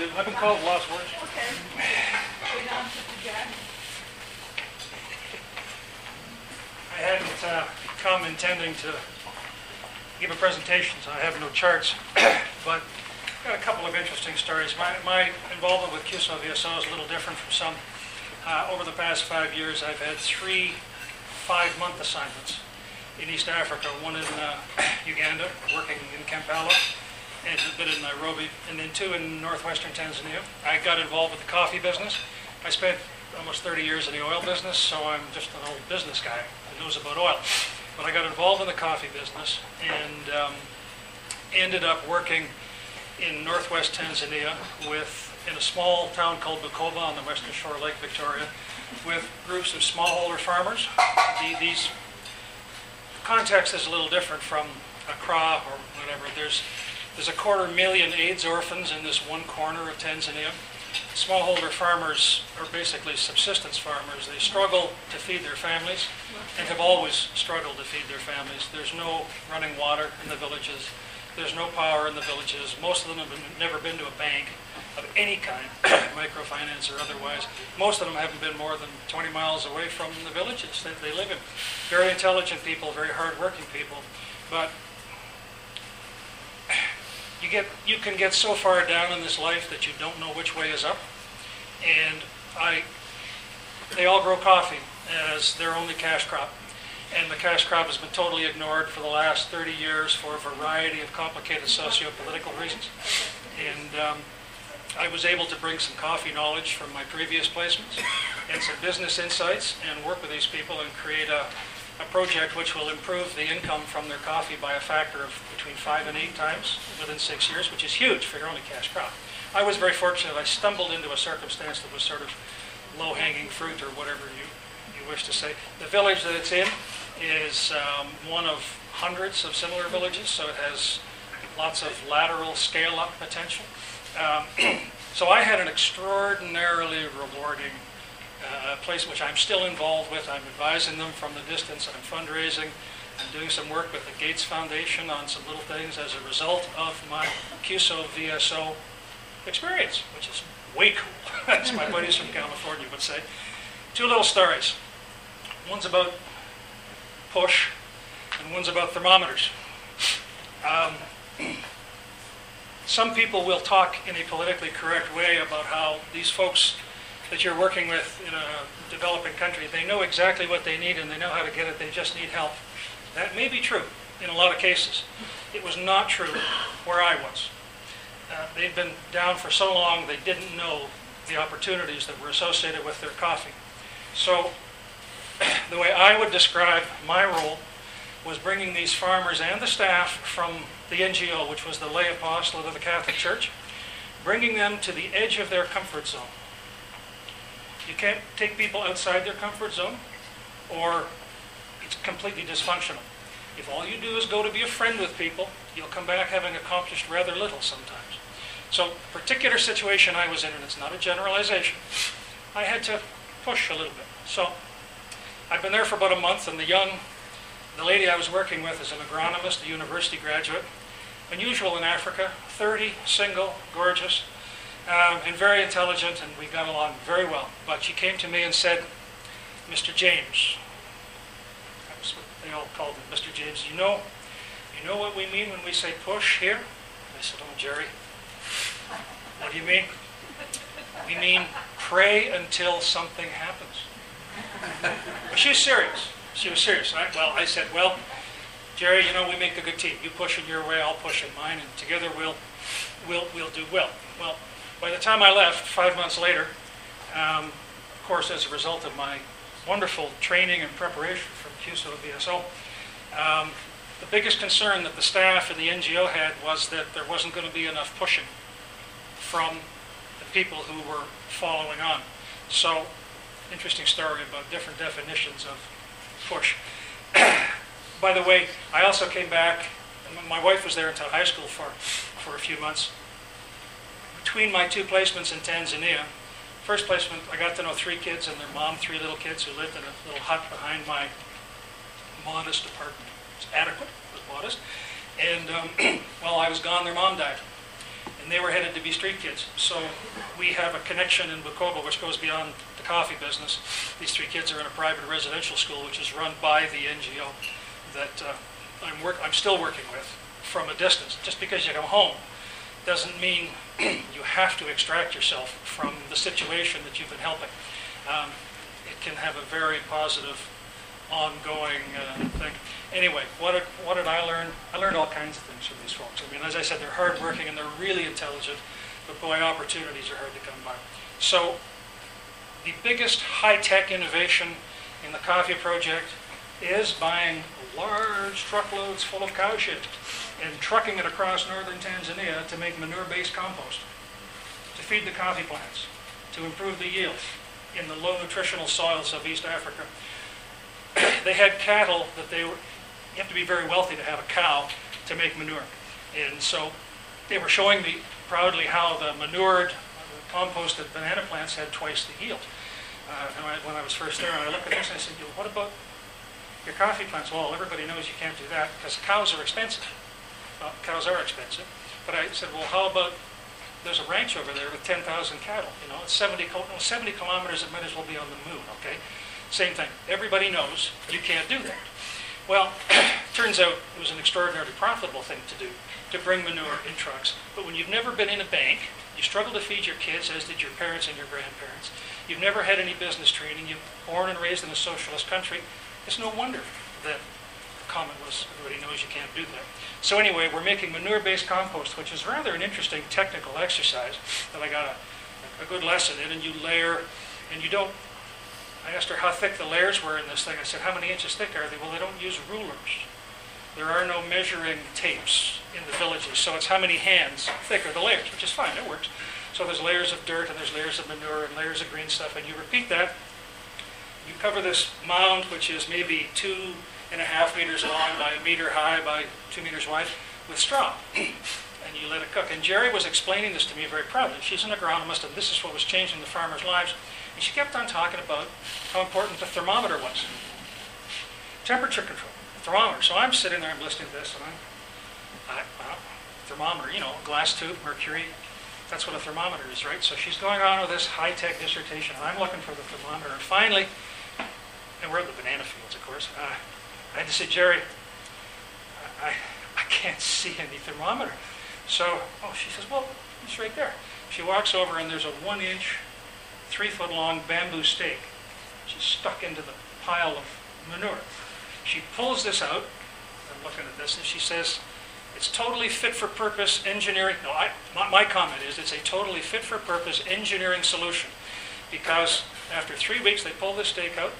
I've been called lost words. Okay. Go down to the jack. I hadn't uh, come intending to give a presentation, so I have no charts, but I've got a couple of interesting stories. My, my involvement with CUSO VSO is a little different from some. Uh, over the past five years, I've had three five-month assignments in East Africa, one in uh, Uganda, working in Kampala, and a bit in Nairobi, and then two in northwestern Tanzania. I got involved with the coffee business. I spent almost 30 years in the oil business, so I'm just an old business guy who knows about oil. But I got involved in the coffee business and um, ended up working in northwest Tanzania with, in a small town called Bukoba on the western shore of Lake Victoria, with groups of smallholder farmers. The- These context is a little different from Accra or whatever. There's, there's a quarter million AIDS orphans in this one corner of Tanzania. Smallholder farmers are basically subsistence farmers. They struggle to feed their families and have always struggled to feed their families. There's no running water in the villages. There's no power in the villages. Most of them have been, never been to a bank of any kind, microfinance or otherwise. Most of them haven't been more than 20 miles away from the villages that they live in. Very intelligent people, very hardworking people, but you get you can get so far down in this life that you don't know which way is up. And I, they all grow coffee as their only cash crop. And the cash crop has been totally ignored for the last 30 years for a variety of complicated socio-political reasons. And um, I was able to bring some coffee knowledge from my previous placements and some business insights and work with these people and create a, a project which will improve the income from their coffee by a factor of between five and eight times within six years, which is huge for your only cash crop. I was very fortunate. I stumbled into a circumstance that was sort of low-hanging fruit or whatever you, you wish to say. The village that it's in is um, one of hundreds of similar villages, so it has lots of lateral scale-up potential. Um, so I had an extraordinarily rewarding uh, place which I'm still involved with. I'm advising them from the distance. I'm fundraising. I'm doing some work with the Gates Foundation on some little things as a result of my CUSO VSO experience, which is way cool, as my buddies from California would say. Two little stories. One's about push, and one's about thermometers. Um, some people will talk in a politically correct way about how these folks that you're working with in a developing country, they know exactly what they need and they know how to get it, they just need help. That may be true in a lot of cases. It was not true where I was. Uh, they'd been down for so long they didn't know the opportunities that were associated with their coffee. So the way I would describe my role was bringing these farmers and the staff from the NGO, which was the lay apostolate of the Catholic Church, bringing them to the edge of their comfort zone. You can't take people outside their comfort zone, or it's completely dysfunctional. If all you do is go to be a friend with people, you'll come back having accomplished rather little sometimes. So, the particular situation I was in, and it's not a generalization, I had to push a little bit. So, I've been there for about a month, and the young, the lady I was working with is an agronomist, a university graduate, unusual in Africa, 30, single, gorgeous, um, and very intelligent, and we got along very well. But she came to me and said, Mr. James, that's what they all called him, Mr. James, you know, you know what we mean when we say push here? I said, oh, Jerry, what do you mean? We mean pray until something happens. But she was serious. She was serious. I, well, I said, well, Jerry, you know, we make a good team. You push in your way, I'll push in mine, and together we'll, we'll, we'll do well. Well, by the time I left, five months later, um, of course, as a result of my wonderful training and preparation from CUSO VSO, um, the biggest concern that the staff and the NGO had was that there wasn't going to be enough pushing from the people who were following on. So, interesting story about different definitions of push. By the way, I also came back, my wife was there until high school for, for a few months. Between my two placements in Tanzania, first placement, I got to know three kids and their mom, three little kids who lived in a little hut behind my modest apartment. It's adequate, but modest. And um, while I was gone, their mom died. and they were headed to be street kids. So we have a connection in Bukoba which goes beyond the coffee business. These three kids are in a private residential school which is run by the NGO that uh, I'm work, I'm still working with from a distance. Just because you come home doesn't mean you have to extract yourself from the situation that you've been helping. Um, It can have a very positive, ongoing uh, thing. Anyway, what did, what did I learn? I learned all kinds of things from these folks. I mean, as I said, they're hardworking and they're really intelligent, but boy, opportunities are hard to come by. So the biggest high-tech innovation in the coffee project is buying large truckloads full of cow shit and trucking it across northern Tanzania to make manure-based compost, to feed the coffee plants, to improve the yield in the low nutritional soils of East Africa. They had cattle that they were, you have to be very wealthy to have a cow to make manure. And so they were showing me proudly how the manured, uh, composted banana plants had twice the yield. Uh, and I- when I was first there, and I looked at this, and I said, what about your coffee plants? Well, everybody knows you can't do that because cows are expensive. Well, cows are expensive. But I said, well, how about, there's a ranch over there with 10,000 cattle, you know, it's 70, no, 70 kilometers, it might as well be on the moon, okay? Same thing. Everybody knows you can't do that. Well, turns out it was an extraordinarily profitable thing to do, to bring manure in trucks. But when you've never been in a bank, you struggle to feed your kids, as did your parents and your grandparents. You've never had any business training. You're born and raised in a socialist country. It's no wonder that comment was, everybody knows you can't do that. So anyway, we're making manure-based compost, which is rather an interesting technical exercise that I got a, a good lesson in. And you layer, and you don't I asked her how thick the layers were in this thing. I said, how many inches thick are they? Well, they don't use rulers. There are no measuring tapes in the villages, so it's how many hands thick are the layers, which is fine, it works. So there's layers of dirt and there's layers of manure and layers of green stuff, and you repeat that. You cover this mound, which is maybe two and a half meters long by a meter high by two meters wide, with straw. and you let it cook. And Jerry was explaining this to me very proudly. She's an agronomist, and this is what was changing the farmers' lives. And she kept on talking about how important the thermometer was. Temperature control, thermometer. So I'm sitting there, I'm listening to this, and I'm, I, well, thermometer, you know, glass tube, mercury. That's what a thermometer is, right? So she's going on with this high-tech dissertation, and I'm looking for the thermometer. And finally, and we're at the banana fields, of course, uh, I had to say, Jerry, I, I, can't see any thermometer. So, oh, she says, well, it's right there. She walks over, and there's a one-inch three foot long bamboo stake. She's stuck into the pile of manure. She pulls this out. I'm looking at this, and she says, it's totally fit for purpose engineering. No, I, my comment is it's a totally fit for purpose engineering solution. Because after three weeks, they pull this stake out,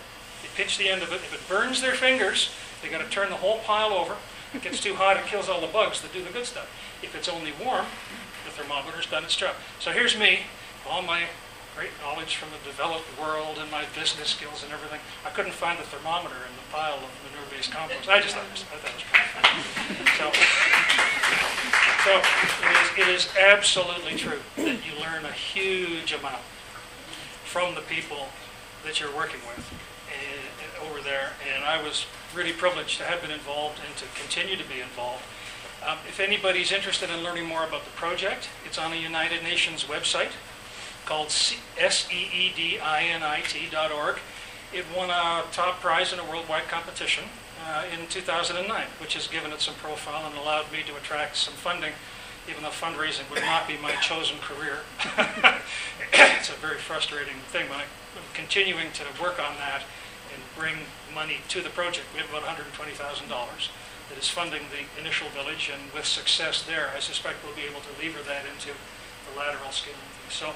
they pinch the end of it. If it burns their fingers, they got to turn the whole pile over. It gets too hot, it kills all the bugs that do the good stuff. If it's only warm, the thermometer's done its job. So here's me, all my great knowledge from the developed world and my business skills and everything. I couldn't find the thermometer in the pile of manure-based compost. I just thought it was, I thought it was pretty funny. So, so it, is, it is absolutely true that you learn a huge amount from the people that you're working with and over there. And I was really privileged to have been involved and to continue to be involved. Um, if anybody's interested in learning more about the project, it's on the United Nations website called S-E-E-D-I-N-I-T.org. It won a top prize in a worldwide competition uh, in 2009, which has given it some profile and allowed me to attract some funding, even though fundraising would not be my chosen career. it's a very frustrating thing, but I'm continuing to work on that and bring money to the project. We have about $120,000 that is funding the initial village, and with success there, I suspect we'll be able to lever that into the lateral scaling. So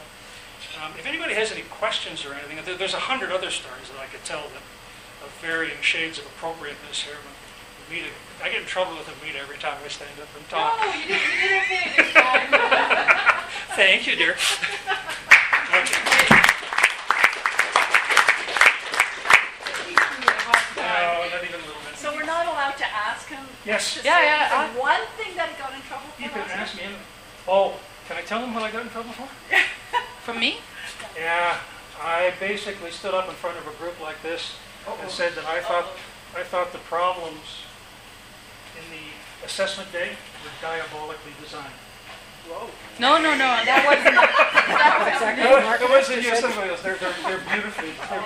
um, if anybody has any questions or anything, there- there's a hundred other stories that I could tell that of varying shades of appropriateness here. But Amita, I get in trouble with Amita every time I stand up and No, talk. did, you did okay this time. Thank you, dear. Okay. Teach me a hard time. No, not even a you, dear. Oh, so we're not allowed to ask him? Yes. to Yeah, say yeah, the uh. one thing that he got in trouble for You can last ask me. anything. Oh, can I tell him what I got in trouble for? From me? Yeah, I basically stood up in front of a group like this and said that I thought, I thought the problems in the assessment day were diabolically designed. No, no, no, that wasn't, that wasn't. It wasn't you, somebody else. They're, they're, they're beautifully, they're